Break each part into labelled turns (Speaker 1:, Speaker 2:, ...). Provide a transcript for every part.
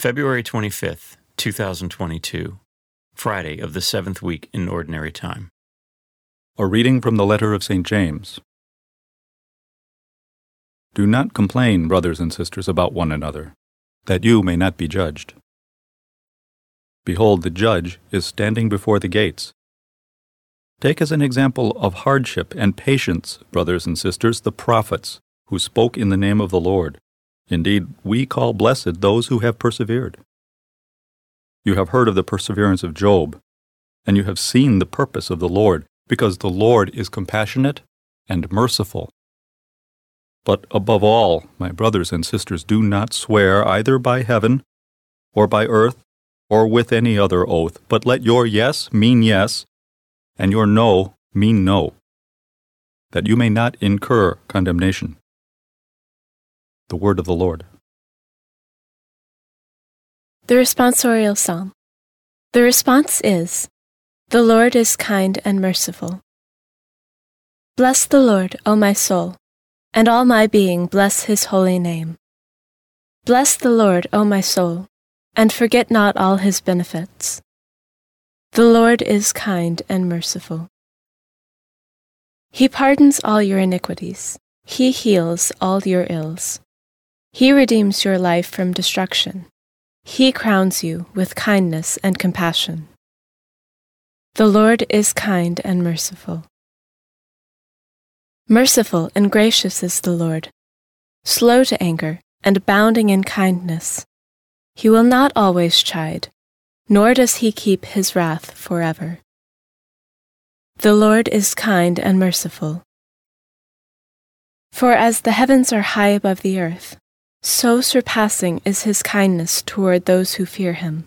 Speaker 1: February 25th, 2022, Friday of the seventh week in Ordinary Time.
Speaker 2: A reading from the letter of St. James. Do not complain, brothers and sisters, about one another, that you may not be judged. Behold, the judge is standing before the gates. Take as an example of hardship and patience, brothers and sisters, the prophets who spoke in the name of the Lord. Indeed, we call blessed those who have persevered. You have heard of the perseverance of Job, and you have seen the purpose of the Lord, because the Lord is compassionate and merciful. But above all, my brothers and sisters, do not swear either by heaven, or by earth, or with any other oath, but let your yes mean yes, and your no mean no, that you may not incur condemnation. The word of the Lord.
Speaker 3: The responsorial psalm. The response is The Lord is kind and merciful. Bless the Lord, O my soul, and all my being bless his holy name. Bless the Lord, O my soul, and forget not all his benefits. The Lord is kind and merciful. He pardons all your iniquities. He heals all your ills. He redeems your life from destruction. He crowns you with kindness and compassion. The Lord is kind and merciful. Merciful and gracious is the Lord, slow to anger and abounding in kindness. He will not always chide, nor does he keep his wrath forever. The Lord is kind and merciful. For as the heavens are high above the earth, so surpassing is his kindness toward those who fear him.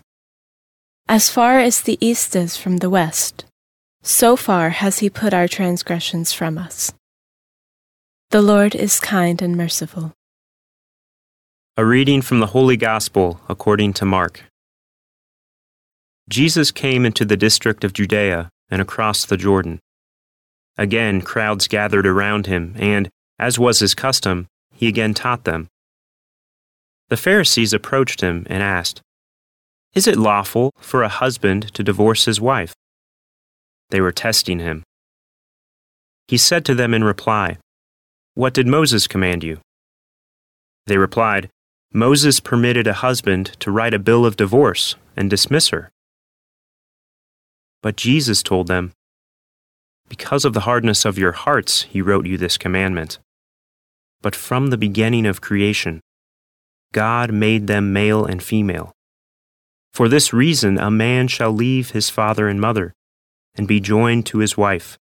Speaker 3: As far as the east is from the west, so far has he put our transgressions from us. The Lord is kind and merciful.
Speaker 4: A reading from the Holy Gospel according to Mark. Jesus came into the district of Judea and across the Jordan. Again, crowds gathered around him, and, as was his custom, he again taught them. The Pharisees approached him and asked, Is it lawful for a husband to divorce his wife? They were testing him. He said to them in reply, What did Moses command you? They replied, Moses permitted a husband to write a bill of divorce and dismiss her. But Jesus told them, Because of the hardness of your hearts, he wrote you this commandment. But from the beginning of creation, God made them male and female. For this reason, a man shall leave his father and mother, and be joined to his wife,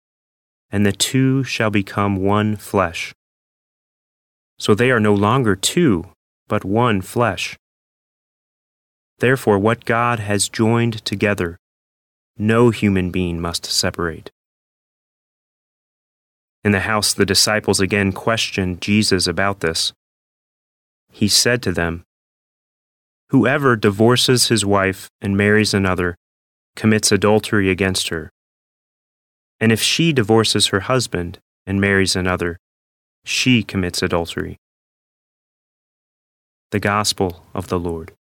Speaker 4: and the two shall become one flesh. So they are no longer two, but one flesh. Therefore, what God has joined together, no human being must separate. In the house, the disciples again questioned Jesus about this he said to them, Whoever divorces his wife and marries another commits adultery against her. And if she divorces her husband and marries another, she commits adultery. The Gospel of the Lord.